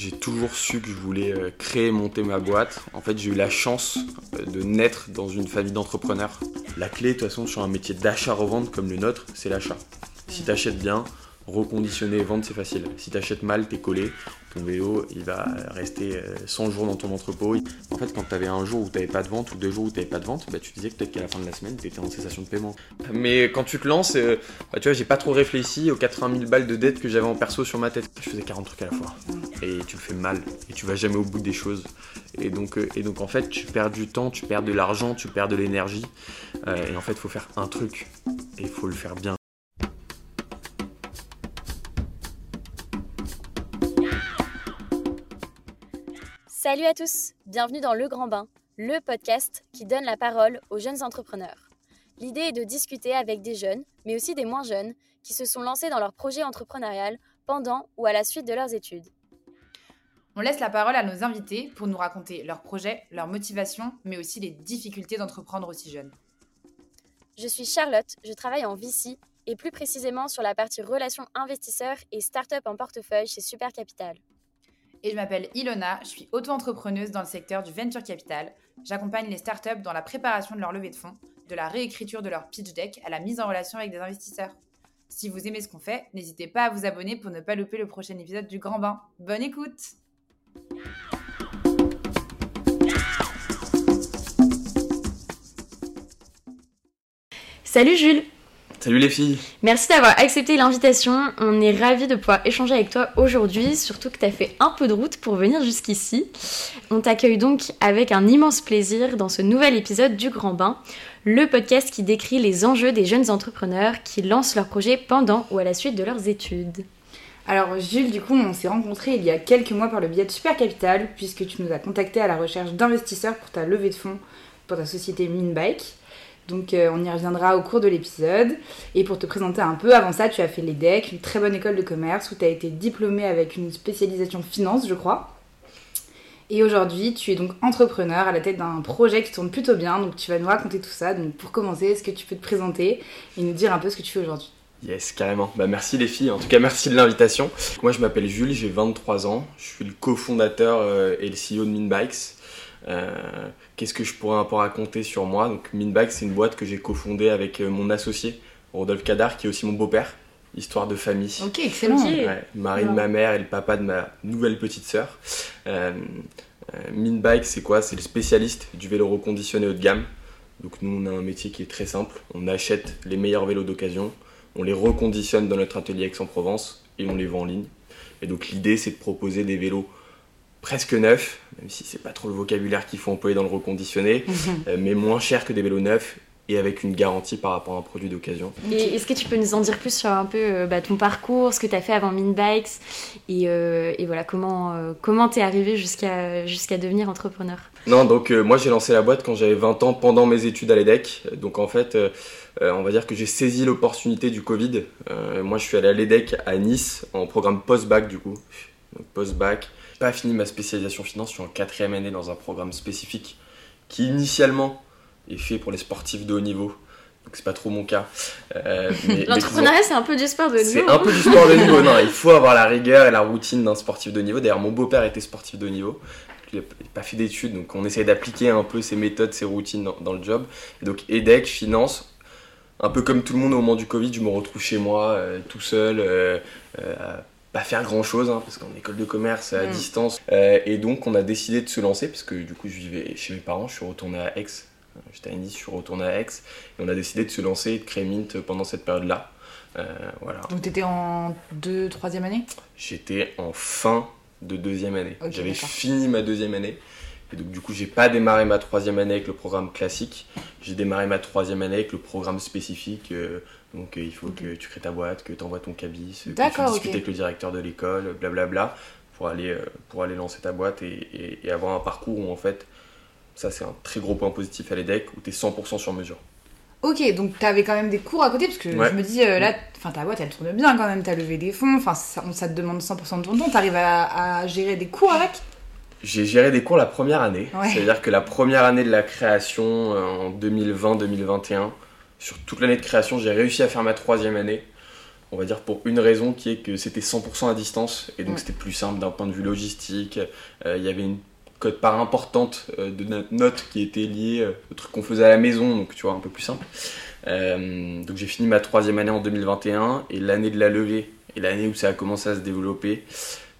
j'ai toujours su que je voulais euh, créer, monter ma boîte. En fait, j'ai eu la chance euh, de naître dans une famille d'entrepreneurs. La clé, de toute façon, sur un métier d'achat-revente comme le nôtre, c'est l'achat. Si tu bien, reconditionner, vendre, c'est facile. Si tu mal, t'es collé. Ton vélo, il va rester 100 euh, jours dans ton entrepôt. En fait, quand tu avais un jour où tu n'avais pas de vente ou deux jours où tu n'avais pas de vente, bah, tu disais peut-être qu'à la fin de la semaine, tu étais en cessation de paiement. Mais quand tu te lances, euh, bah, tu vois, j'ai pas trop réfléchi aux 80 000 balles de dette que j'avais en perso sur ma tête. Je faisais 40 trucs à la fois. Et tu le fais mal. Et tu vas jamais au bout des choses. Et donc, euh, et donc en fait, tu perds du temps, tu perds de l'argent, tu perds de l'énergie. et en fait, il faut faire un truc. Et il faut le faire bien. Salut à tous, bienvenue dans Le Grand Bain, le podcast qui donne la parole aux jeunes entrepreneurs. L'idée est de discuter avec des jeunes, mais aussi des moins jeunes, qui se sont lancés dans leur projet entrepreneurial pendant ou à la suite de leurs études. On laisse la parole à nos invités pour nous raconter leurs projets, leurs motivations, mais aussi les difficultés d'entreprendre aussi jeunes. Je suis Charlotte, je travaille en VC et plus précisément sur la partie relations investisseurs et start-up en portefeuille chez Super Capital et je m'appelle Ilona, je suis auto-entrepreneuse dans le secteur du venture capital. J'accompagne les startups dans la préparation de leur levée de fonds, de la réécriture de leur pitch deck à la mise en relation avec des investisseurs. Si vous aimez ce qu'on fait, n'hésitez pas à vous abonner pour ne pas louper le prochain épisode du Grand Bain. Bonne écoute Salut Jules Salut les filles Merci d'avoir accepté l'invitation. On est ravis de pouvoir échanger avec toi aujourd'hui, surtout que tu as fait un peu de route pour venir jusqu'ici. On t'accueille donc avec un immense plaisir dans ce nouvel épisode du Grand Bain, le podcast qui décrit les enjeux des jeunes entrepreneurs qui lancent leurs projets pendant ou à la suite de leurs études. Alors Jules, du coup, on s'est rencontrés il y a quelques mois par le biais de Super Capital, puisque tu nous as contacté à la recherche d'investisseurs pour ta levée de fonds pour ta société Minbike. Donc euh, on y reviendra au cours de l'épisode. Et pour te présenter un peu, avant ça, tu as fait l'EDEC, une très bonne école de commerce où tu as été diplômé avec une spécialisation finance, je crois. Et aujourd'hui, tu es donc entrepreneur à la tête d'un projet qui tourne plutôt bien. Donc tu vas nous raconter tout ça. Donc pour commencer, est-ce que tu peux te présenter et nous dire un peu ce que tu fais aujourd'hui? Yes, carrément. Bah, merci les filles. En tout cas, merci de l'invitation. Moi, je m'appelle Jules, j'ai 23 ans. Je suis le cofondateur euh, et le CEO de Minbikes. Euh, qu'est-ce que je pourrais un peu raconter sur moi? Donc Minbag, c'est une boîte que j'ai cofondée avec euh, mon associé, Rodolphe Cadar, qui est aussi mon beau-père, histoire de famille. Ok, excellent. Marie de ma mère et le papa de ma nouvelle petite sœur. Euh, Minbike, c'est quoi? C'est le spécialiste du vélo reconditionné haut de gamme. Donc nous, on a un métier qui est très simple. On achète les meilleurs vélos d'occasion, on les reconditionne dans notre atelier Aix-en-Provence et on les vend en ligne. Et donc l'idée, c'est de proposer des vélos presque neuf, même si c'est pas trop le vocabulaire qu'il faut employer dans le reconditionné, mhm. euh, mais moins cher que des vélos neufs et avec une garantie par rapport à un produit d'occasion. Et est-ce que tu peux nous en dire plus sur un peu euh, bah, ton parcours, ce que tu as fait avant Minbikes et, euh, et voilà comment comment t'es arrivé jusqu'à jusqu'à devenir entrepreneur? Non, donc moi j'ai lancé la boîte quand j'avais 20 ans pendant mes études à l'EDEC. Donc en fait, on va dire que j'ai saisi l'opportunité du Covid. moi je suis allé à l'EDEC à Nice en programme post-bac du coup. Post-bac, pas fini ma spécialisation finance, je suis en quatrième année dans un programme spécifique qui initialement est fait pour les sportifs de haut niveau. Donc c'est pas trop mon cas. Euh, L'entrepreneuriat c'est un peu du sport de niveau. C'est un peu du sport de niveau. Non, il faut avoir la rigueur et la routine d'un sportif de niveau. D'ailleurs mon beau-père était sportif de niveau. Il n'a pas fait d'études, donc on essaye d'appliquer un peu ses méthodes, ses routines dans, le job. Et donc EDEC, finance, un peu comme tout le monde au moment du Covid, je me retrouve chez moi, euh, tout seul, euh, pas faire grand chose hein, parce qu'en école de commerce à mm. distance euh, et donc on a décidé de se lancer parce que du coup je vivais chez mes parents je suis retourné à Aix. Euh, j'étais à Nice je suis retourné à Aix et on a décidé de se lancer et de créer Mint pendant cette période là euh, voilà. Donc t'étais en deux troisième année? J'étais en fin de deuxième année. J'avais fini ma deuxième année et donc du coup j'ai pas démarré ma troisième année avec le programme classique. J'ai démarré ma troisième année avec le programme spécifique donc euh, il faut que tu crées ta boîte, que tu envoies ton cabis, que tu discutes avec le directeur de l'école, blablabla, pour aller, euh, pour aller lancer ta boîte et, avoir un parcours où en fait, ça c'est un très gros point positif à l'EDEC, où tu es 100% sur mesure. Ok, donc tu avais quand même des cours à côté, parce que je me dis, euh, là, ta boîte elle tourne bien quand même, tu as levé des fonds, enfin ça, ça, te demande 100% de ton temps, tu arrives à, gérer des cours avec? J'ai géré des cours la première année, c'est-à-dire que la première année de la création en 2020-2021, sur toute l'année de création, j'ai réussi à faire ma troisième année. on va dire pour une raison qui est que c'était 100% à distance et donc Ouais. c'était plus simple d'un point de vue logistique. Euh, Il y avait une code part importante euh, de notre note qui était liée euh, au truc qu'on faisait à la maison, donc tu vois, un peu plus simple. Euh, donc j'ai fini ma troisième année en 2021 et l'année de la levée et l'année où ça a commencé à se développer,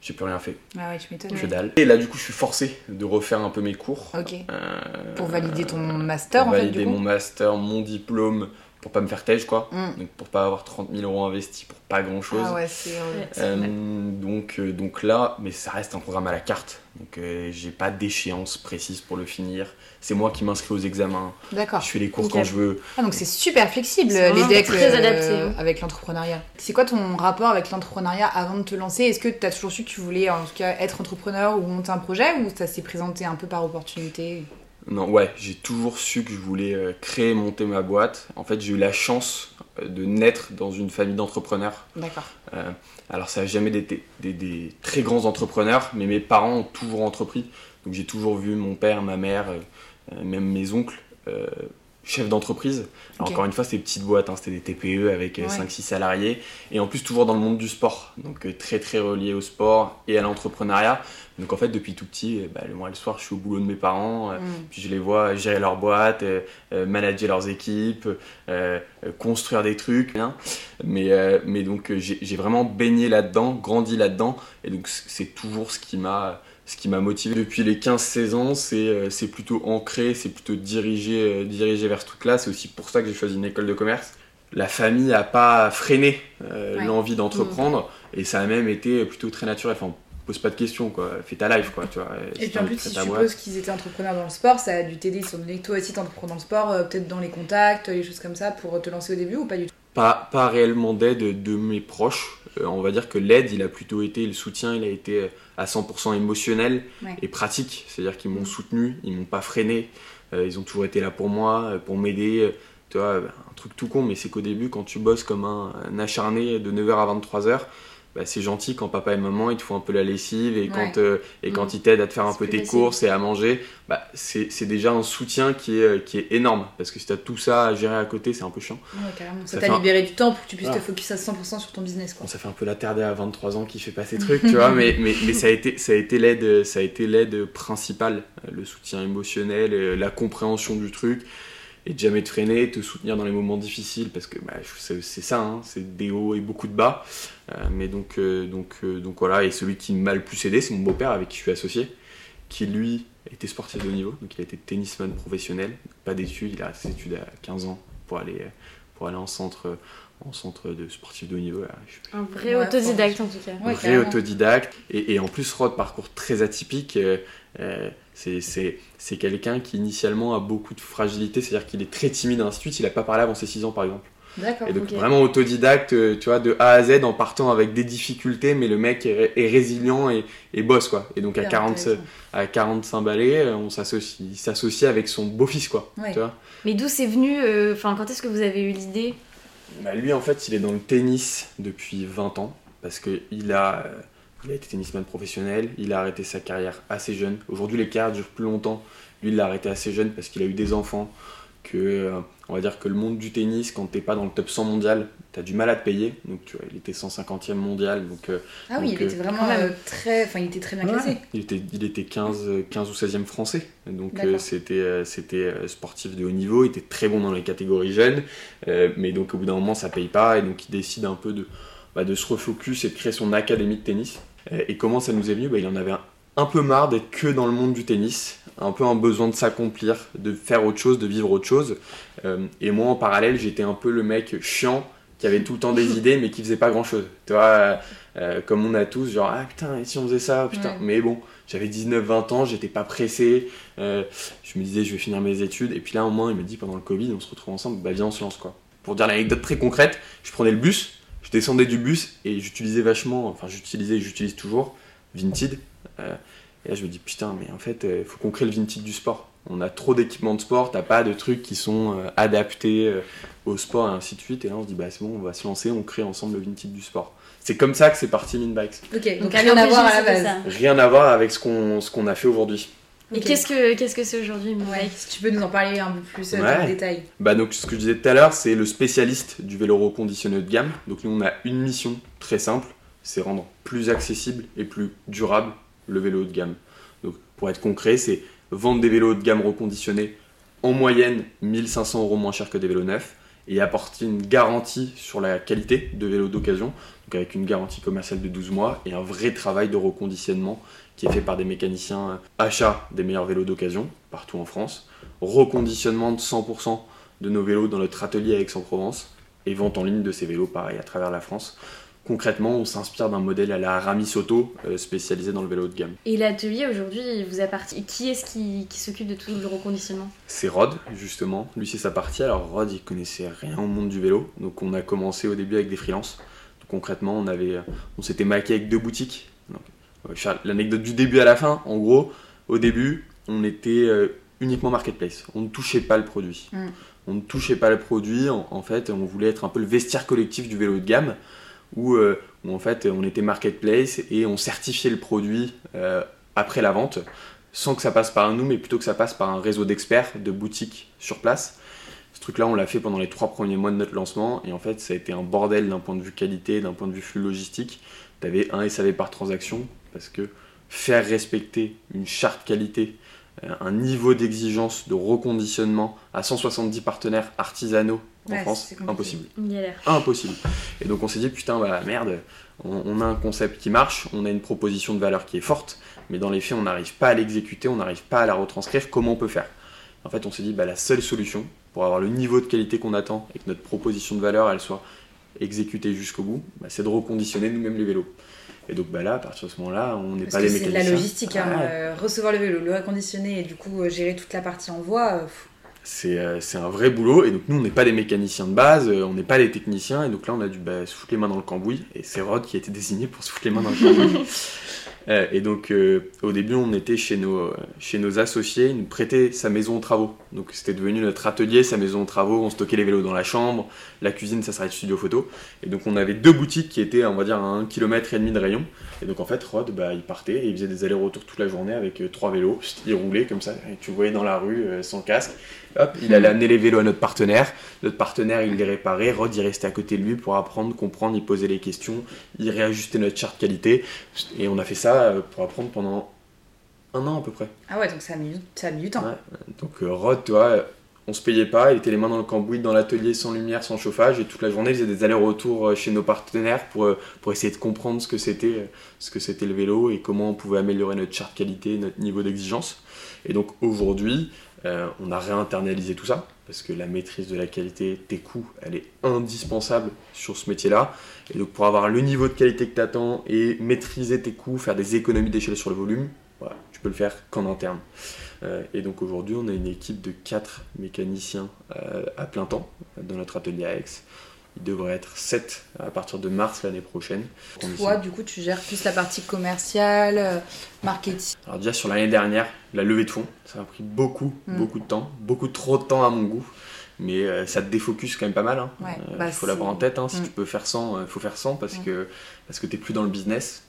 j'ai plus rien fait, Ah ouais, tu m'étonnes. que dalle. Et là du coup je suis forcé de refaire un peu mes cours. Ok. Euh, Pour valider ton master, pour en fait, valider du coup mon master, mon diplôme, pour pas me faire têche quoi. Mm. Donc pour pas avoir 30 000 euros investis pour pas grand chose. Ah ouais, c'est... euh, donc, euh, donc là, mais ça reste un programme à la carte. Donc euh, j'ai pas d'échéance précise pour le finir. C'est moi qui m'inscris aux examens. D'accord. Je fais les cours quand je veux. Ah, donc c'est super flexible, C'est les decks très euh, adapté, hein. avec l'entrepreneuriat. C'est quoi ton rapport avec l'entrepreneuriat avant de te lancer? Est-ce que tu as toujours su que tu voulais en tout cas être entrepreneur ou monter un projet ou ça s'est présenté un peu par opportunité? Non, ouais, j'ai toujours su que je voulais euh, créer, monter ma boîte. En fait, j'ai eu la chance euh, de naître dans une famille d'entrepreneurs. D'accord. Euh, alors ça n'a jamais été des, des très grands entrepreneurs, mais mes parents ont toujours entrepris. Donc j'ai toujours vu mon père, ma mère, euh, même mes oncles, euh, chefs d'entreprise. Encore une fois, c'était des petites boîtes, hein, c'était des TPE avec Ouais. 5-6 salariés. Et en plus toujours dans le monde du sport. Donc très très relié au sport et à l'entrepreneuriat. Donc en fait, depuis tout petit, bah, le mois et le soir, je suis au boulot de mes parents. euh, Mm. puis je les vois gérer leur boîte, euh, euh, manager leurs équipes, construire des trucs. hein. Mais, mais donc j'ai vraiment baigné là-dedans, grandi là-dedans. Et donc c'est toujours ce qui m'a ce qui m'a motivé. Depuis les 15-16 ans, c'est plutôt ancré, c'est plutôt dirigé, dirigé vers ce truc-là. C'est aussi pour ça que j'ai choisi une école de commerce. La famille n'a pas freiné euh, Ouais. l'envie d'entreprendre et ça a même été plutôt très naturel. Enfin, pose pas de questions, quoi. Fais ta life, quoi. Tu vois. Et puis en plus, si je suppose qu'ils étaient entrepreneurs dans le sport, ça a dû t'aider, ils sont donné que toi aussi dans le sport, euh, peut-être dans les contacts, les choses comme ça, pour te lancer au début ou pas du tout? Pas, pas réellement d'aide de mes proches. Euh, on va dire que l'aide, il a plutôt été, le soutien, il a été à 100% émotionnel Ouais. et pratique. C'est-à-dire qu'ils m'ont soutenu, ils m'ont pas freiné, euh, ils ont toujours été là pour moi, euh, pour m'aider. Euh, Tu vois, un truc tout con, mais c'est qu'au début, quand tu bosses comme un, un acharné de 9h à 23h, bah, c'est gentil quand papa et maman ils te font un peu la lessive et quand, euh, et quand Mm. ils t'aident à te faire un peu tes courses et à manger, bah, c'est déjà un soutien qui est, euh, qui est énorme. Parce que si tu as tout ça à gérer à côté, c'est un peu chiant. Ouais, carrément. Ça Ça t'a un- libéré du temps pour que tu puisses Voilà. te focus à 100% sur ton business, quoi. Bon, ça fait un peu l'attardé à 23 ans qui fait pas ces trucs, tu vois, mais, mais, mais ça a été, ça a été l'aide, ça a été l'aide principale, euh, le soutien émotionnel, la compréhension du truc, et de jamais te freiner, te soutenir dans les moments difficiles, parce que bah, c'est ça, hein, c'est des hauts et beaucoup de bas. Euh, mais donc, euh, donc, euh, donc voilà, et celui qui m'a le plus aidé, c'est mon beau-père avec qui je suis associé, qui lui était sportif de haut niveau, donc il a été tennisman professionnel, pas d'études, il a ses études à 15 ans pour aller, pour aller en centre, en centre de sportif de haut niveau. là, je Un vrai Ouais, autodidacte en tout cas. Ouais, vrai carrément. autodidacte. Et, et en plus, Rod, parcours très atypique. Euh, euh, c'est- quelqu'un qui initialement a beaucoup de fragilité, c'est-à-dire qu'il est très timide, de suite. Il n'a pas parlé avant ses 6 ans, par exemple. Et donc, vraiment autodidacte, euh, tu vois, de A à Z en partant avec des difficultés, mais le mec est, ré- est résilient et, et bosse, quoi. Et donc, à, Hyper 40, intéressant. à 45 balais, euh, on s'associe il s'associe avec son beau-fils, quoi. Ouais. Tu vois Mais d'où c'est venu euh, Enfin, quand est-ce que vous avez eu l'idée? Bah, lui, en fait, il est dans le tennis depuis 20 ans parce qu'il a, euh, il a été tennisman professionnel. Il a arrêté sa carrière assez jeune. Aujourd'hui, les carrières durent plus longtemps. Lui, il l'a arrêté assez jeune parce qu'il a eu des enfants. Que, euh, on va dire que le monde du tennis, quand t'es pas dans le top 100 mondial, t'as du mal à te payer. Donc, tu vois, il était 150e mondial. Donc, euh, Ah oui, Donc, il euh, était vraiment euh, très. Enfin, il était très bien classé. il était, il était 15, euh, 15 ou 16e français. Donc euh, c'était euh, c'était sportif de haut niveau. Il était très bon dans les catégories jeunes. Euh, mais donc au bout d'un moment, ça paye pas. Et donc il décide un peu de, bah, de se refocus et de créer son académie de tennis. Et comment ça nous est venu? Bah, Il en avait un, un peu marre d'être que dans le monde du tennis. Un peu un besoin de s'accomplir, de faire autre chose, de vivre autre chose. Euh, et moi, en parallèle, j'étais un peu le mec chiant qui avait tout le temps des idées mais qui faisait pas grand chose. Tu vois, euh, euh, comme on a tous, genre, ah putain, et si on faisait ça, putain. Ouais. Mais bon, j'avais 19-20 ans, j'étais pas pressé. euh, je me disais, je vais finir mes études. Et puis là, au moins, il me dit, pendant le Covid, on se retrouve ensemble, bah viens, on se lance quoi. Pour dire l'anecdote très concrète, je prenais le bus, je descendais du bus et j'utilisais vachement, enfin, j'utilisais et j'utilise toujours Vinted. Euh, et là, je me dis, putain, mais en fait, il faut qu'on crée le Vinted du sport. On a trop d'équipements de sport, t'as pas de trucs qui sont euh, adaptés euh, au sport et ainsi de suite. Et là, on se dit, bah c'est bon, on va se lancer, on crée ensemble le Vinted du sport. C'est comme ça que c'est parti Minbikes. Ok, donc, rien à voir à la base. Rien à voir avec ce qu'on ce qu'on a fait aujourd'hui. Et Ok. qu'est-ce que qu'est-ce que c'est aujourd'hui Ouais, si tu peux nous en parler un peu plus euh, dans le détail. Bah donc ce que je disais tout à l'heure, c'est le spécialiste du vélo reconditionné haut de gamme. Donc nous on a une mission très simple, c'est rendre plus accessible et plus durable le vélo haut de gamme. Donc pour être concret, c'est vendre des vélos haut de gamme reconditionnés en moyenne 1500 euros moins cher que des vélos neufs et apporter une garantie sur la qualité de vélos d'occasion, donc avec une garantie commerciale de 12 mois et un vrai travail de reconditionnement qui est fait par des mécaniciens euh, achat des meilleurs vélos d'occasion partout en France, reconditionnement de 100% de nos vélos dans notre atelier à Aix-en-Provence et vente en ligne de ces vélos pareil à travers la France. Concrètement, on s'inspire d'un modèle à la Aramis Auto euh, spécialisé dans le vélo haut de gamme. Et l'atelier aujourd'hui, vous appartient. Qui est-ce qui, qui s'occupe de tout le reconditionnement? C'est Rod, justement. Lui, c'est sa partie. Alors, Rod, il connaissait rien au monde du vélo. Donc, on a commencé au début avec des freelances. Donc, concrètement, on, avait, on s'était maqué avec deux boutiques. Donc, euh, L'anecdote du début à la fin, en gros, au début, on était euh, uniquement marketplace. On ne touchait pas le produit. Mm. On ne touchait pas le produit. En, en fait, on voulait être un peu le vestiaire collectif du vélo de gamme. Où, euh, où, en fait, on était marketplace et on certifiait le produit euh, après la vente sans que ça passe par nous, mais plutôt que ça passe par un réseau d'experts, de boutiques sur place. Ce truc-là, on l'a fait pendant les trois premiers mois de notre lancement, et en fait, ça a été un bordel d'un point de vue qualité, d'un point de vue flux logistique. Tu avais un SAV par transaction, parce que faire respecter une charte qualité, euh, un niveau d'exigence de reconditionnement à 170 partenaires artisanaux en Ouais, France, impossible. Impossible. Et donc on s'est dit putain bah merde, on, on a un concept qui marche, on a une proposition de valeur qui est forte, mais dans les faits on n'arrive pas à l'exécuter, on n'arrive pas à la retranscrire, comment on peut faire? En fait on s'est dit bah la seule solution pour avoir le niveau de qualité qu'on attend et que notre proposition de valeur elle soit exécutée jusqu'au bout, bah, c'est de reconditionner nous-mêmes les vélos. Et donc bah là, à partir de ce moment-là, on n'est pas que des c'est de mécaniciens. la logistique, hein, Ouais. euh, recevoir le vélo, le reconditionner et du coup euh, gérer toute la partie envoi. euh, C'est euh, c'est un vrai boulot, et donc nous on n'est pas des mécaniciens de base, on n'est pas des techniciens, et donc là on a dû bah, se foutre les mains dans le cambouis, et c'est Rod qui a été désigné pour se foutre les mains dans le cambouis. Euh, et donc euh, au début on était chez nos, euh, chez nos associés, il nous prêtait sa maison aux travaux, donc c'était devenu notre atelier, sa maison aux travaux, on stockait les vélos dans la chambre, la cuisine ça serait le studio photo, et donc on avait deux boutiques qui étaient on va dire à un kilomètre et demi de rayon, et donc en fait Rod bah, il partait et il faisait des allers-retours toute la journée avec trois vélos, il roulait comme ça, et tu le voyais dans la rue sans casque, Hop, il allait amener les vélos à notre partenaire. Notre partenaire, il les réparait. Rod, il restait à côté de lui pour apprendre, comprendre, il posait les questions, il réajustait notre charte qualité. Et on a fait ça euh, pour apprendre pendant un an à peu près. Ah ouais, donc ça a mis, ça a mis du temps. Ouais. Donc euh, Rod, tu vois, on se payait pas, il était les mains dans le cambouis, dans l'atelier, sans lumière, sans chauffage, et toute la journée, il faisait des allers-retours euh, chez nos partenaires pour, pour essayer de comprendre ce que c'était ce que c'était le vélo et comment on pouvait améliorer notre charte qualité, notre niveau d'exigence. Et donc aujourd'hui, euh, on a réinternalisé tout ça, parce que la maîtrise de la qualité, tes coûts, elle est indispensable sur ce métier-là. Et donc pour avoir le niveau de qualité que tu attends et maîtriser tes coûts, faire des économies d'échelle sur le volume, tu peux le faire qu'en interne. Euh, et donc aujourd'hui, on a une équipe de 4 mécaniciens euh, à plein temps dans notre atelier à Aix. Il devrait être 7 à partir de mars l'année prochaine. Toi, du coup, tu gères plus la partie commerciale, euh, marketing. Alors déjà sur l'année dernière, la levée de fonds, ça a pris beaucoup, Mm. beaucoup de temps, beaucoup trop de temps à mon goût. Mais euh, ça te défocus quand même pas mal. hein. Ouais, Euh, bah, il faut l'avoir en tête. hein. Si Mm. tu peux faire 100, il faut faire 100 parce que, parce que tu n'es plus dans le business.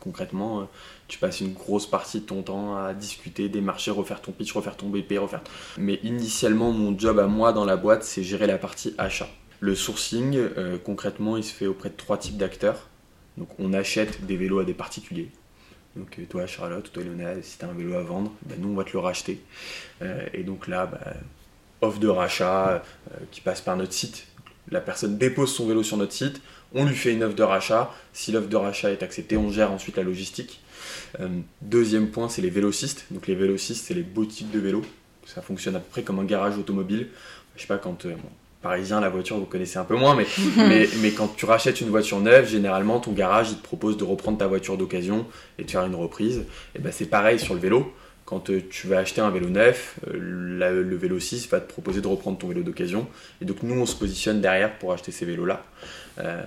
Concrètement, tu passes une grosse partie de ton temps à discuter, démarcher, refaire ton pitch, refaire ton BP, refaire. Mais initialement, mon job à moi dans la boîte, c'est gérer la partie achat. Le sourcing, euh, concrètement, il se fait auprès de trois types d'acteurs. Donc, on achète des vélos à des particuliers. Donc, euh, toi, Charlotte, toi, Léona, si tu as un vélo à vendre, ben, nous, on va te le racheter. Euh, et donc là, bah, offre de rachat qui passe par notre site. La personne dépose son vélo sur notre site, on lui fait une offre de rachat. Si l'offre de rachat est acceptée, on gère ensuite la logistique. Deuxième point, c'est les vélocistes. Donc les vélocistes, c'est les boutiques de vélos. Ça fonctionne à peu près comme un garage automobile. Je sais pas quand parisien, la voiture, vous connaissez un peu moins, mais, mais, mais quand tu rachètes une voiture neuve, généralement ton garage il te propose de reprendre ta voiture d'occasion et de faire une reprise. Et ben c'est pareil sur le vélo. Quand euh, tu vas acheter un vélo neuf, euh, la- le vélo 6 va te proposer de reprendre ton vélo d'occasion. Et donc nous, on se positionne derrière pour acheter ces vélos-là. Euh,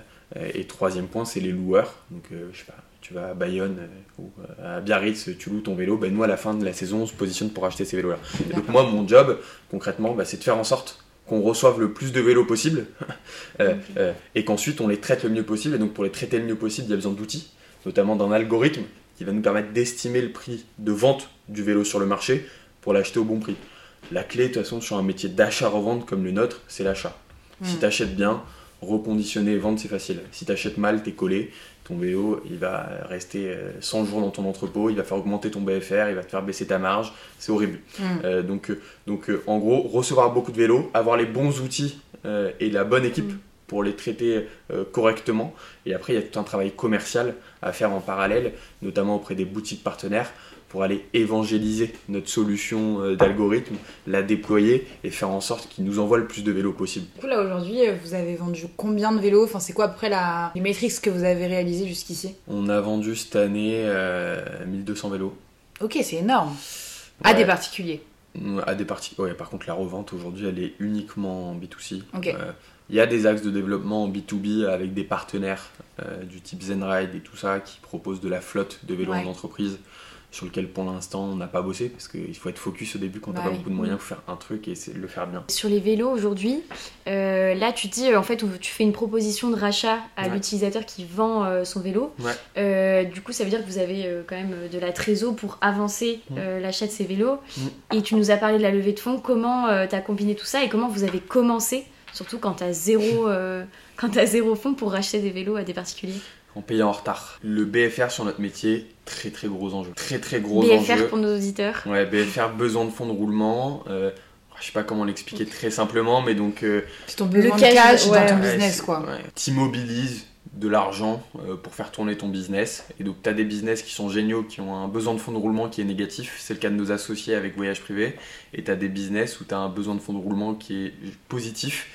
et troisième point, c'est les loueurs. Donc euh, je sais pas, tu vas à Bayonne euh, ou à Biarritz, tu loues ton vélo. Ben, nous, à la fin de la saison, on se positionne pour acheter ces vélos-là. Et donc moi, mon job, concrètement, bah, c'est de faire en sorte qu'on reçoive le plus de vélos possible euh, euh, et qu'ensuite on les traite le mieux possible. Et donc pour les traiter le mieux possible, il y a besoin d'outils, notamment d'un algorithme qui va nous permettre d'estimer le prix de vente du vélo sur le marché pour l'acheter au bon prix. La clé, de toute façon, sur un métier d'achat-revente comme le nôtre, c'est l'achat. Si Mm. tu achètes bien, reconditionner et vendre, c'est facile. Si tu achètes mal, t'es collé, ton vélo, il va rester euh, 100 jours dans ton entrepôt, il va faire augmenter ton BFR, il va te faire baisser ta marge, c'est horrible. Mm. Euh, donc, euh, donc euh, en gros, recevoir beaucoup de vélos, avoir les bons outils euh, et la bonne équipe Mm. pour les traiter euh, correctement. Et après, il y a tout un travail commercial à faire en parallèle, notamment auprès des boutiques partenaires, pour aller évangéliser notre solution euh, d'algorithme, la déployer et faire en sorte qu'ils nous envoient le plus de vélos possible. Du coup, là aujourd'hui, euh, vous avez vendu combien de vélos? Enfin, c'est quoi après la... les métriques que vous avez réalisées jusqu'ici? On a vendu cette année euh, 1200 vélos. Ok, c'est énorme. À Ouais. des particuliers. À des parties. Ouais, par contre, la revente aujourd'hui, elle est uniquement en B2C. Ok. Euh, Il y a des axes de développement en B2B avec des partenaires euh, du type Zenride et tout ça qui proposent de la flotte de vélos Ouais. en entreprise sur lequel pour l'instant on n'a pas bossé parce qu'il faut être focus au début quand Bah t'as pas oui. beaucoup de moyens pour faire un truc et essayer de le faire bien. Sur les vélos aujourd'hui, euh, là tu dis euh, en fait tu fais une proposition de rachat à Ouais. l'utilisateur qui vend euh, son vélo. Ouais. Euh, du coup ça veut dire que vous avez quand même de la trésor pour avancer Mm. l'achat de ces vélos. Mm. Et tu nous as parlé de la levée de fonds. Comment tu as combiné tout ça et comment vous avez commencé Surtout quand zéro, quand t'as zéro fonds pour racheter des vélos à des particuliers? En payant en retard. Le BFR sur notre métier, très très gros enjeu. Très très gros BFR enjeu. pour nos auditeurs. Ouais, BFR, besoin de fonds de roulement. Euh, je sais pas comment l'expliquer très simplement, mais donc euh, C'est ton besoin Le de cash, cash ouais. dans ton Ouais, business, quoi. ouais. T'immobilises de l'argent euh, pour faire tourner ton business. Et donc, tu as des business qui sont géniaux, qui ont un besoin de fonds de roulement qui est négatif. C'est le cas de nos associés avec Voyage Privé. Et tu as des business où tu as un besoin de fonds de roulement qui est positif.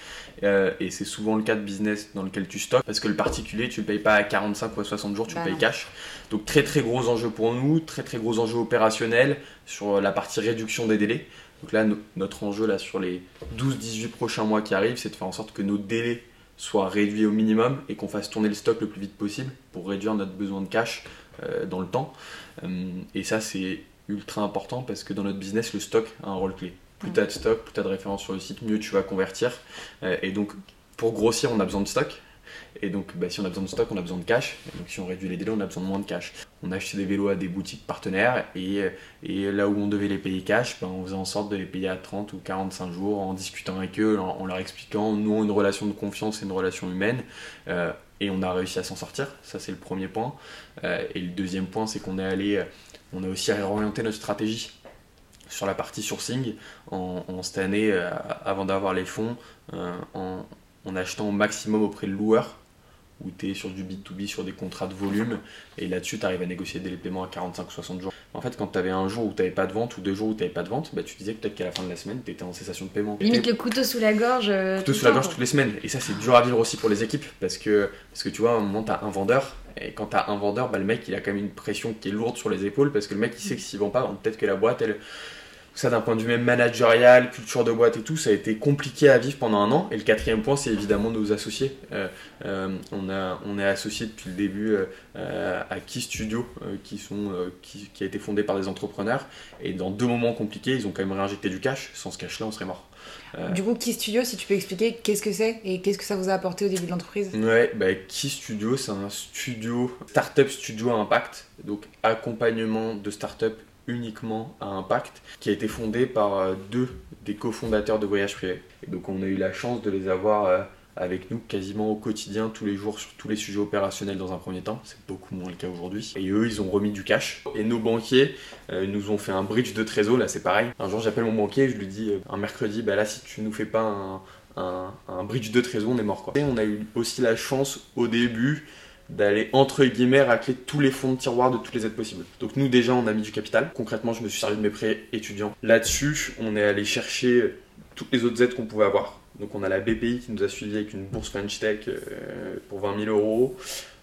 Euh, et c'est souvent le cas de business dans lequel tu stockes. Parce que le particulier, tu le payes pas à 45 ou à 60 jours, tu Bah le payes non. cash. Donc, très très gros enjeu pour nous, très très gros enjeu opérationnel sur la partie réduction des délais. Donc là, no- notre enjeu là, sur les 12-18 prochains mois qui arrivent, c'est de faire en sorte que nos délais soient réduits au minimum et qu'on fasse tourner le stock le plus vite possible pour réduire notre besoin de cash euh, dans le temps. Euh, et ça, c'est ultra important parce que dans notre business, le stock a un rôle clé. Plus Mm. tu as de stock, plus tu as de références sur le site, mieux tu vas convertir. Euh, et donc, pour grossir, on a besoin de stock. Et donc, bah, si on a besoin de stock, on a besoin de cash. Et donc, si on réduit les délais, on a besoin de moins de cash. On a acheté des vélos à des boutiques partenaires et, là où on devait les payer cash, ben, on faisait en sorte de les payer à 30 ou 45 jours en discutant avec eux, en, leur expliquant, nous, on une relation de confiance et une relation humaine. Euh, et on a réussi à s'en sortir. Ça, c'est le premier point. Euh, et le deuxième point, c'est qu'on est allé, on a aussi réorienté notre stratégie sur la partie sourcing en, en cette année, euh, avant d'avoir les fonds, euh, en, en achetant au maximum auprès de loueurs où tu es sur du B2B, sur des contrats de volume, et là-dessus, tu arrives à négocier des paiements à 45-60 jours. En fait, quand tu avais un jour où tu n'avais pas de vente, ou deux jours où tu n'avais pas de vente, bah, tu disais peut-être qu'à la fin de la semaine, tu étais en cessation de paiement. Limite le couteau sous la gorge. euh, Couteau sous la gorge toutes les semaines. Et ça, c'est dur à vivre aussi pour les équipes, parce que, parce que tu vois, à un moment, tu as un vendeur, et quand tu as un vendeur, bah, le mec, il a quand même une pression qui est lourde sur les épaules, parce que le mec, il sait que s'il vend pas, bah, peut-être que la boîte, elle... Ça, d'un point de vue même managérial, culture de boîte et tout, ça a été compliqué à vivre pendant un an. Et le quatrième point, c'est évidemment nos associés. Euh, euh, on, a, on est associé depuis le début euh, à Key Studio, qui, sont, qui, qui a été fondé par des entrepreneurs. Et dans deux moments compliqués, ils ont quand même réinjecté du cash. Sans ce cash-là, on serait mort. Du coup, Key Studio, si tu peux expliquer qu'est-ce que c'est et qu'est-ce que ça vous a apporté au début de l'entreprise? Ouais, bah, Key Studio, c'est un studio, startup studio à impact, donc accompagnement de startup uniquement à impact, qui a été fondé par euh, deux des cofondateurs de Voyage Privé. Et donc on a eu la chance de les avoir euh, avec nous quasiment au quotidien, tous les jours, sur tous les sujets opérationnels dans un premier temps. C'est beaucoup moins le cas aujourd'hui. Et eux, ils ont remis du cash. Et nos banquiers euh, nous ont fait un bridge de trésor, là c'est pareil. Un jour j'appelle mon banquier, je lui dis un mercredi, bah là si tu nous fais pas un, un, un bridge de trésor, on est mort quoi. Et on a eu aussi la chance au début d'aller entre guillemets racler tous les fonds de tiroir de toutes les aides possibles. Donc nous déjà on a mis du capital. Concrètement je me suis servi de mes prêts étudiants. Là-dessus on est allé chercher toutes les autres aides qu'on pouvait avoir. Donc on a la BPI qui nous a suivi avec une bourse French Tech euh, pour 20 000 euros.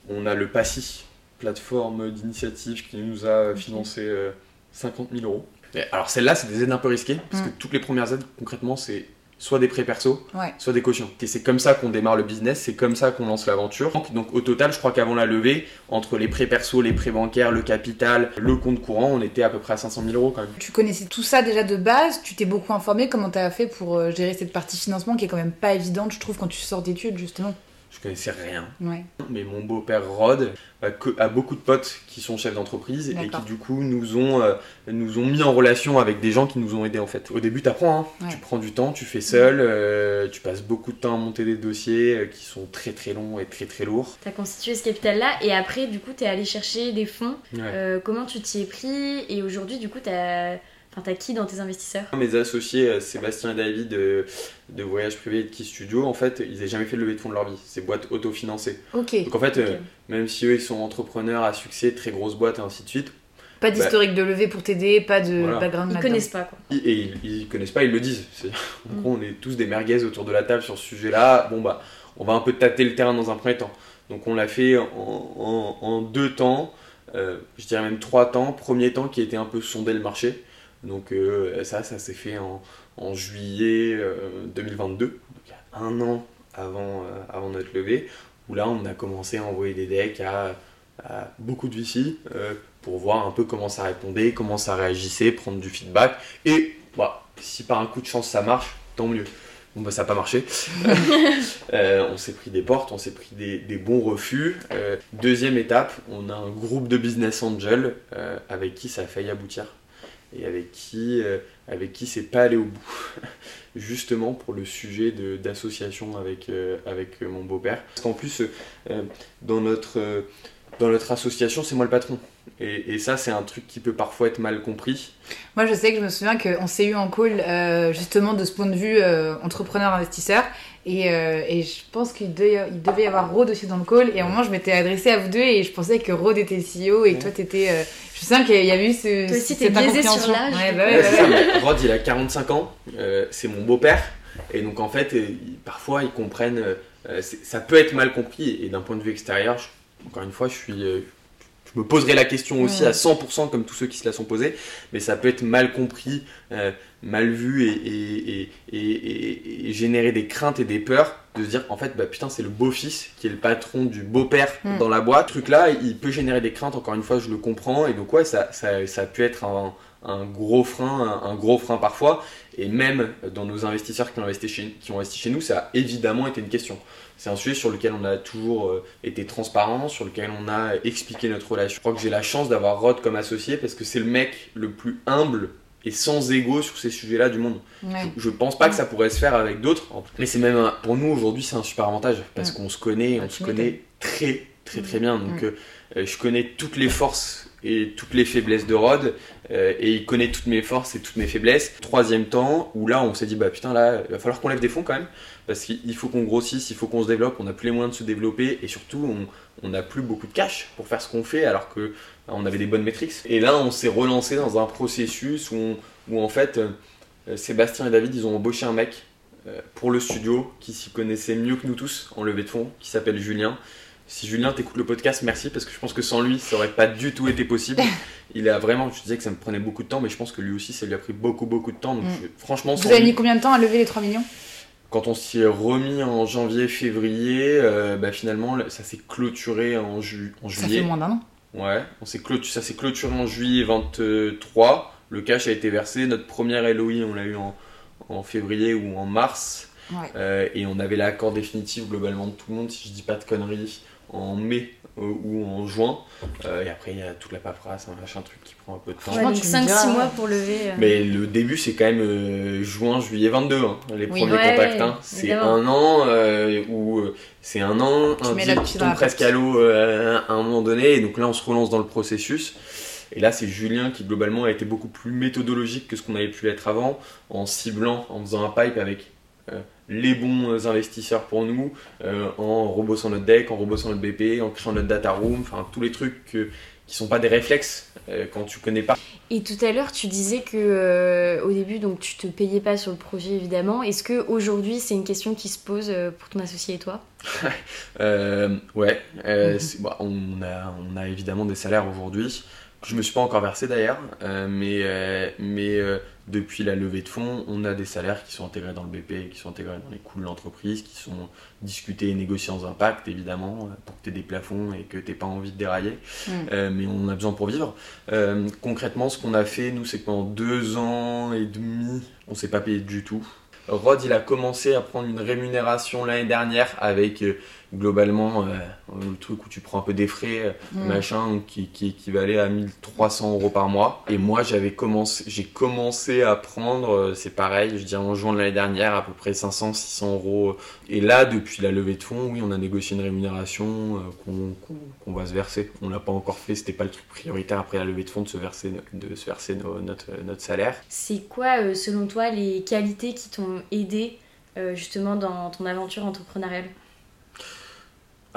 On a le PASSI, plateforme d'initiative qui nous a financé euh, 50 000 euros. Et alors celle-là c'est des aides un peu risquées parce que Mm. toutes les premières aides concrètement c'est soit des prêts perso, Ouais. soit des cautions. Et c'est comme ça qu'on démarre le business, c'est comme ça qu'on lance l'aventure. Donc, donc, au total, je crois qu'avant la levée, entre les prêts perso, les prêts bancaires, le capital, le compte courant, on était à peu près à 500 000 euros quand même. Tu connaissais tout ça déjà de base, tu t'es beaucoup informé, comment t'as fait pour euh, gérer cette partie financement qui est quand même pas évidente, je trouve, quand tu sors d'études, justement? Je connaissais rien. Ouais. Mais mon beau-père Rod a, que- a beaucoup de potes qui sont chefs d'entreprise et qui du coup nous ont, euh, nous ont mis en relation avec des gens qui nous ont aidés en fait. Au début t'apprends, hein. Ouais. tu prends du temps, tu fais seul, euh, tu passes beaucoup de temps à monter des dossiers euh, qui sont très très longs et très très lourds. T'as constitué ce capital-là et après, du coup, t'es allé chercher des fonds. Ouais. Euh, comment tu t'y es pris? Et aujourd'hui, du coup, t'as enfin, t'as qui dans tes investisseurs? Mes associés euh, Sébastien et David euh, de Voyage Privé et de Key Studio, en fait, ils n'avaient jamais fait de levée de fonds de leur vie. C'est boîtes autofinancées. Ok. Donc en fait, euh, même si eux ils sont entrepreneurs à succès, très grosses boîtes et ainsi de suite, Pas d'historique de levée pour t'aider, pas de Voilà. background Ils connaissent pas, quoi. Ils- Et ils, ils connaissent pas, ils le disent. En Mm. gros, on est tous des merguez autour de la table sur ce sujet-là. Bon, bah, on va un peu tâter le terrain dans un premier temps. Donc, on l'a fait en, en- en deux temps, euh, je dirais même trois temps. Premier temps qui était un peu sonder le marché. Donc, euh, ça, ça s'est fait en, en juillet euh, 2022, donc il y a un an avant, euh, avant notre levée, où là, on a commencé à envoyer des decks à, à beaucoup de VC euh, pour voir un peu comment ça répondait, comment ça réagissait, prendre du feedback. Et bah, si par un coup de chance ça marche, tant mieux. Bon bah ça n'a pas marché. Euh, on s'est pris des portes, on s'est pris des, des bons refus. Euh, deuxième étape, on a un groupe de business angel euh, avec qui ça a failli aboutir et avec qui euh, avec qui c'est pas allé au bout. Justement pour le sujet d'association avec, euh, avec mon beau-père. Parce qu'en plus, euh, euh, dans, notre, euh, dans notre association, c'est moi le patron. Et, et ça, c'est un truc qui peut parfois être mal compris. Moi, je sais que je me souviens qu'on s'est eu en call euh, justement de ce point de vue euh, entrepreneur-investisseur. Et, euh, et je pense qu'il devait, il devait y avoir Rod aussi dans le call. Et à un moment, je m'étais adressée à vous deux et je pensais que Rod était CEO et que toi, t'étais. euh, Je sais qu'il y avait eu ce. Toi aussi, cette t'es biaisé sur l'âge, Ouais, bah coup. ouais, Ouais, bah Rod, il a 45 ans, euh, c'est mon beau-père. Et donc, en fait, euh, parfois, ils comprennent. euh, ça peut être mal compris. Et d'un point de vue extérieur, je- encore une fois, je suis. Je me poserai la question aussi Ouais. à 100% comme tous ceux qui se la sont posés, mais ça peut être mal compris, euh, mal vu et, et, et, et- et- et générer des craintes et des peurs de se dire en fait bah putain c'est le beau-fils qui est le patron du beau-père Mm. dans la boîte. Ce truc là il peut générer des craintes encore une fois je le comprends et donc ouais ça, ça, ça a pu être un, un gros frein, un, un gros frein parfois et même dans nos investisseurs qui ont investi chez, qui ont investi chez nous ça a évidemment été une question. C'est un sujet sur lequel on a toujours euh, été transparent, sur lequel on a expliqué notre relation. Je crois que j'ai la chance d'avoir Rod comme associé parce que c'est le mec le plus humble et sans ego sur ces sujets-là du monde. Ouais. Je, je pense pas que ça pourrait se faire avec d'autres, mais c'est même un- pour nous aujourd'hui c'est un super avantage parce qu'on se connaît, on tu se connaît très très très bien. Donc euh, euh, je connais toutes les forces et toutes les faiblesses de Rod euh, et il connaît toutes mes forces et toutes mes faiblesses. Troisième temps où là on s'est dit bah putain là il va falloir qu'on lève des fonds quand même parce qu'il faut qu'on grossisse, il faut qu'on se développe, on n'a plus les moyens de se développer et surtout on n'a plus beaucoup de cash pour faire ce qu'on fait alors que bah, on avait des bonnes métriques. Et là on s'est relancé dans un processus où, où en fait euh, Sébastien et David ils ont embauché un mec euh, pour le studio qui s'y connaissait mieux que nous tous en levée de fonds qui s'appelle Julien. Si Julien t'écoute le podcast, merci parce que je pense que sans lui ça aurait pas du tout été possible. Il a vraiment, je disais que ça me prenait beaucoup de temps, mais je pense que lui aussi ça lui a pris beaucoup beaucoup de temps. Donc Mm. franchement, Vous avez lui- mis combien de temps à lever les 3 millions? Quand on s'y est remis en janvier-février, euh, bah, finalement ça s'est clôturé en, ju- en Ça juillet. fait moins d'un an. Ouais, on ça s'est clôturé en juillet 23. Le cash a été versé. Notre première LOI, on l'a eu en, en février ou en mars. Ouais. Euh, et on avait l'accord définitif globalement de tout le monde, si je dis pas de conneries, en mai euh, ou en juin. Euh, et après, il y a toute la paperasse, un machin truc qui prend un peu de temps. Ouais, donc tu me 5-6 diras, mois pour lever. euh. Mais le début, c'est quand même euh, juin, juillet 22, hein, les Oui. premiers Ouais, contacts. hein. C'est un an euh, où c'est un an, Tu un deal qui tombe presque à l'eau euh, à un moment donné. Et donc là, on se relance dans le processus. Et là, c'est Julien qui globalement a été beaucoup plus méthodologique que ce qu'on avait pu l'être avant, en ciblant, en faisant un pipe avec euh, les bons investisseurs pour nous, euh, en rebossant notre deck, en rebossant notre BP, en créant notre data room, enfin tous les trucs que- qui sont pas des réflexes euh, quand tu connais pas. Et tout à l'heure, tu disais que euh, au début, donc tu te payais pas sur le projet évidemment. Est-ce que aujourd'hui, c'est une question qui se pose pour ton associé et toi? Ouais, Mhm. bah, on, a, on a évidemment des salaires aujourd'hui. Je me suis pas encore versé d'ailleurs, euh, mais, euh, mais euh, depuis la levée de fonds, on a des salaires qui sont intégrés dans le BP, qui sont intégrés dans les coûts de l'entreprise, qui sont discutés et négociés en impact évidemment, pour que tu aies des plafonds et que tu pas envie de dérailler. Mm. Mais on a besoin pour vivre. Concrètement, ce qu'on a fait, nous, c'est que pendant deux ans et demi, on s'est pas payé du tout. Rod, il a commencé à prendre une rémunération l'année dernière avec globalement, euh, le truc où tu prends un peu des frais, Mm. machin, qui, qui équivalait à 1300 euros par mois. Et moi, j'avais commencé, j'ai commencé à prendre, euh, c'est pareil, je dirais en juin de l'année dernière, à peu près 500, 600 euros. Et là, depuis la levée de fonds, oui, on a négocié une rémunération euh, qu'on va se verser. On l'a pas encore fait, c'était pas le truc prioritaire après la levée de fonds de se verser, de se verser nos- notre, notre salaire. C'est quoi, euh, selon toi, les qualités qui t'ont aidé euh, justement dans ton aventure entrepreneuriale?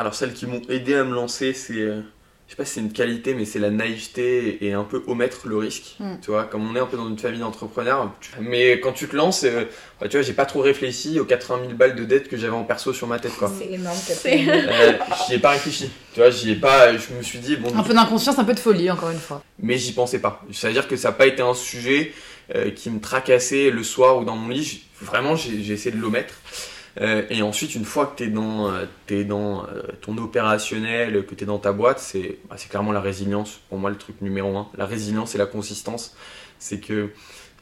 Alors celles qui m'ont aidé à me lancer, c'est, euh, je sais pas si c'est une qualité, mais c'est la naïveté et un peu omettre le risque. Mm. Tu vois, comme on est un peu dans une famille d'entrepreneurs, tu- mais quand tu te lances, euh, ouais, tu vois, j'ai pas trop réfléchi aux 80 000 balles de dettes que j'avais en perso sur ma tête, quoi. C'est énorme. C'est- Euh, j'y ai pas réfléchi. Tu vois, j'y ai pas. Je me suis dit bon, Un peu d'inconscience, un peu de folie, encore une fois. mais j'y pensais pas. C'est-à-dire que ça n'a pas été un sujet euh, qui me tracassait le soir ou dans mon lit. Vraiment, j'ai j'ai essayé de l'omettre. Euh, et ensuite, une fois que tu es dans, euh, dans euh, ton opérationnel, que tu es dans ta boîte, c'est bah, clairement la résilience. Pour moi, le truc numéro un. La résilience et la consistance. C'est que.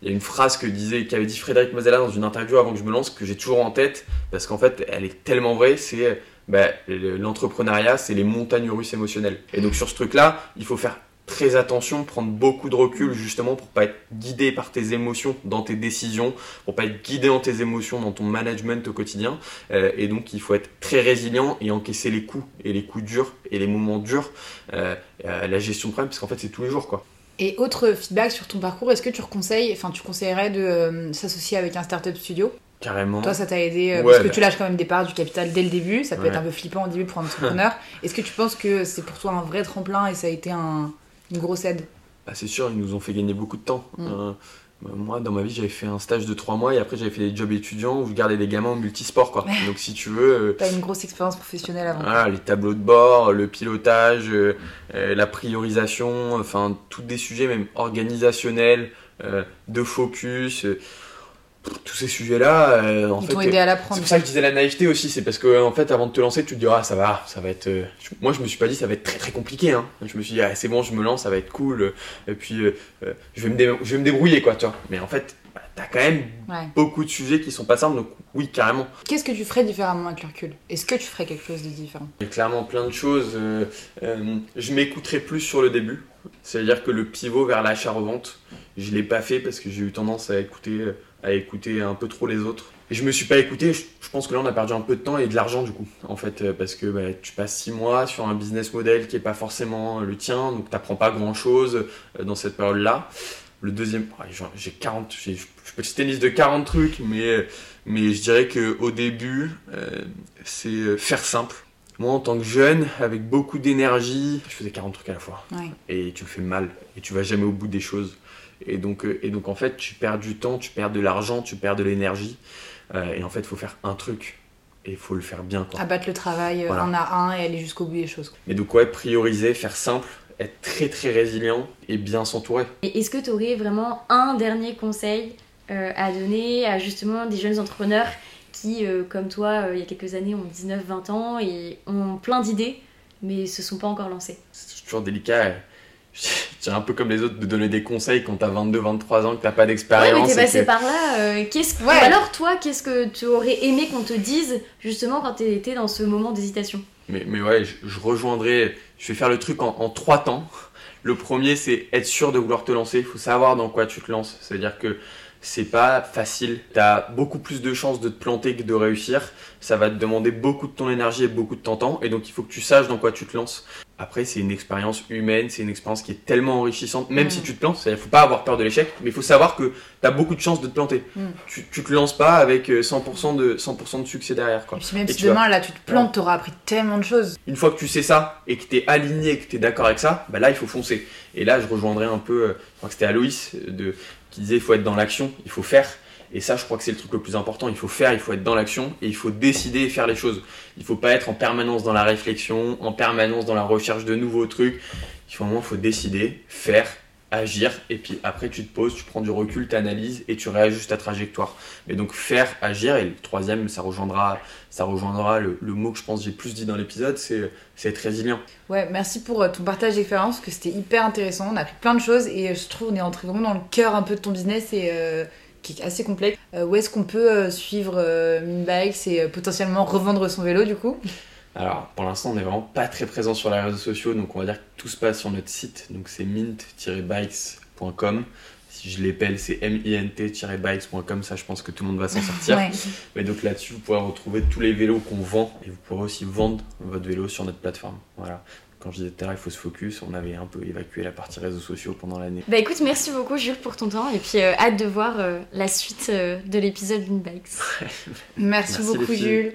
Il y a une phrase que disait, qu'avait dit Frédéric Mazella dans une interview avant que je me lance, que j'ai toujours en tête, parce qu'en fait, elle est tellement vraie, c'est bah, le- l'entrepreneuriat, c'est les montagnes russes émotionnelles. Et donc sur ce truc-là, il faut faire très attention, prendre beaucoup de recul justement pour pas être guidé par tes émotions dans tes décisions, pour pas être guidé dans tes émotions dans ton management au quotidien. Euh, et donc il faut être très résilient et encaisser les coups et les coups durs et les moments durs. Euh, euh, la gestion de problème, parce qu'en fait c'est tous les jours quoi. Et autre feedback sur ton parcours, est-ce que tu conseilles, enfin tu conseillerais de euh, s'associer avec un startup studio? Carrément. Toi, ça t'a aidé euh, Ouais, parce que bah. tu lâches quand même des parts du capital dès le début. Ça peut être un peu flippant au début pour un entrepreneur. Est-ce que tu penses que c'est pour toi un vrai tremplin et ça a été un- une grosse aide Bah, c'est sûr, ils nous ont fait gagner beaucoup de temps. Mm. Euh, bah, moi, dans ma vie, j'avais fait un stage de 3 mois et après, j'avais fait des jobs étudiants où je gardais des gamins en multisport. Quoi. Donc, si tu veux, euh, T'as une grosse expérience professionnelle avant. voilà, les tableaux de bord, le pilotage, euh, euh, la priorisation, enfin, tous des sujets même organisationnels, de focus. Euh, tous ces sujets-là, euh, en Ils fait, aidé à c'est l'apprendre. pour ça que je disais la naïveté aussi, c'est parce que en fait avant de te lancer, tu te dis ah ça va, ça va être. euh, je- Moi je me suis pas dit ça va être très très compliqué. Hein. Je me suis dit ah, c'est bon, je me lance, ça va être cool. euh, Et puis euh, euh, je vais me dé- je vais me débrouiller quoi, tu vois. Mais en fait, bah, t'as quand même Ouais. beaucoup de sujets qui sont pas simples, donc oui carrément. Qu'est-ce que tu ferais différemment avec le recul? Est-ce que tu ferais quelque chose de différent? Il y a clairement plein de choses. euh, euh, je m'écouterai plus sur le début. C'est-à-dire que le pivot vers l'achat-revente, je l'ai pas fait parce que j'ai eu tendance à écouter, à écouter un peu trop les autres. Et je me suis pas écouté. Je, pense que là, on a perdu un peu de temps et de l'argent du coup. En fait, euh, parce que bah, tu passes six mois sur un business model qui est pas forcément le tien, donc t'apprends pas grand-chose euh, dans cette période-là. Le deuxième, genre, j'ai 40, j'ai- je peux te citer une liste de 40 trucs, mais, mais je dirais qu'au début, euh, c'est faire simple. Moi, en tant que jeune, avec beaucoup d'énergie, je faisais 40 trucs à la fois. Ouais. Et tu le fais mal. Et tu vas jamais au bout des choses. Et donc, euh, et donc en fait, tu perds du temps, tu perds de l'argent, tu perds de l'énergie. Euh, et en fait, il faut faire un truc. Et il faut le faire bien. Quoi. Abattre le travail euh, Voilà. un à un et aller jusqu'au bout des choses. Mais donc, ouais, prioriser, faire simple, être très très résilient et bien s'entourer. Et est-ce que tu aurais vraiment un dernier conseil euh, à donner à justement des jeunes entrepreneurs qui, euh, comme toi, euh, il y a quelques années, ont 19-20 ans et ont plein d'idées, mais se sont pas encore lancés? C'est toujours délicat. C'est un peu comme les autres de donner des conseils quand t'as 22-23 ans, que t'as pas Ouais, d'expérience. mais t'es passé que- par là. euh, qu'est-ce que... Ouais. Ou alors, toi, qu'est-ce que tu aurais aimé qu'on te dise justement quand t'étais dans ce moment d'hésitation? Mais, mais ouais, je, je rejoindrai. Je vais faire le truc en, en trois temps. Le premier, c'est être sûr de vouloir te lancer. Il faut savoir dans quoi tu te lances. C'est-à-dire que c'est pas facile. Tu as beaucoup plus de chances de te planter que de réussir. Ça va te demander beaucoup de ton énergie et beaucoup de ton temps. Et donc, il faut que tu saches dans quoi tu te lances. Après, c'est une expérience humaine, c'est une expérience qui est tellement enrichissante, même Mm. si tu te plantes. Il faut pas avoir peur de l'échec, mais il faut savoir que tu as beaucoup de chances de te planter. Mm. Tu, tu te lances pas avec euh, 100% de, 100 de succès derrière. Quoi. Et puis même Et si tu demain là tu te plantes, t'auras appris tellement de choses. Une fois que tu sais ça et que tu es aligné, que tu es d'accord avec ça, bah là il faut foncer. Et là je rejoindrai un peu, euh, je crois que c'était Aloïs euh, de, il faut être dans l'action, il faut faire. Et ça je crois que c'est le truc le plus important, il faut faire, il faut être dans l'action et il faut décider et faire les choses. Il faut pas être en permanence dans la réflexion, en permanence dans la recherche de nouveaux trucs. Il faut vraiment faut décider, faire, agir et puis après tu te poses, tu prends du recul, tu analyses et tu réajustes ta trajectoire. Mais donc faire, agir et le troisième ça rejoindra ça rejoindra le, mot que je pense j'ai plus dit dans l'épisode, c'est c'est être résilient. Ouais, merci pour euh, ton partage d'expérience, que c'était hyper intéressant. On a appris plein de choses et euh, je trouve qu'on est entré vraiment dans le cœur un peu de ton business et euh, qui est assez complexe. Où est-ce qu'on peut suivre euh, Minbikes et euh, potentiellement revendre son vélo du coup? Alors, pour l'instant, on n'est vraiment pas très présent sur les réseaux sociaux, donc on va dire que tout se passe sur notre site, donc c'est mint-bikes.com. Si je l'épelle, c'est mint-bikes.com, ça je pense que tout le monde va s'en sortir. Ouais. Mais donc là-dessus, vous pourrez retrouver tous les vélos qu'on vend et vous pourrez aussi vendre votre vélo sur notre plateforme. Voilà. Quand je disais tout à l'heure, il faut se focus, on avait un peu évacué la partie réseaux sociaux pendant l'année. Bah écoute, merci beaucoup Jules pour ton temps et puis euh, hâte de voir euh, la suite euh, de l'épisode d'Inbikes. Merci, Merci, beaucoup. Jules.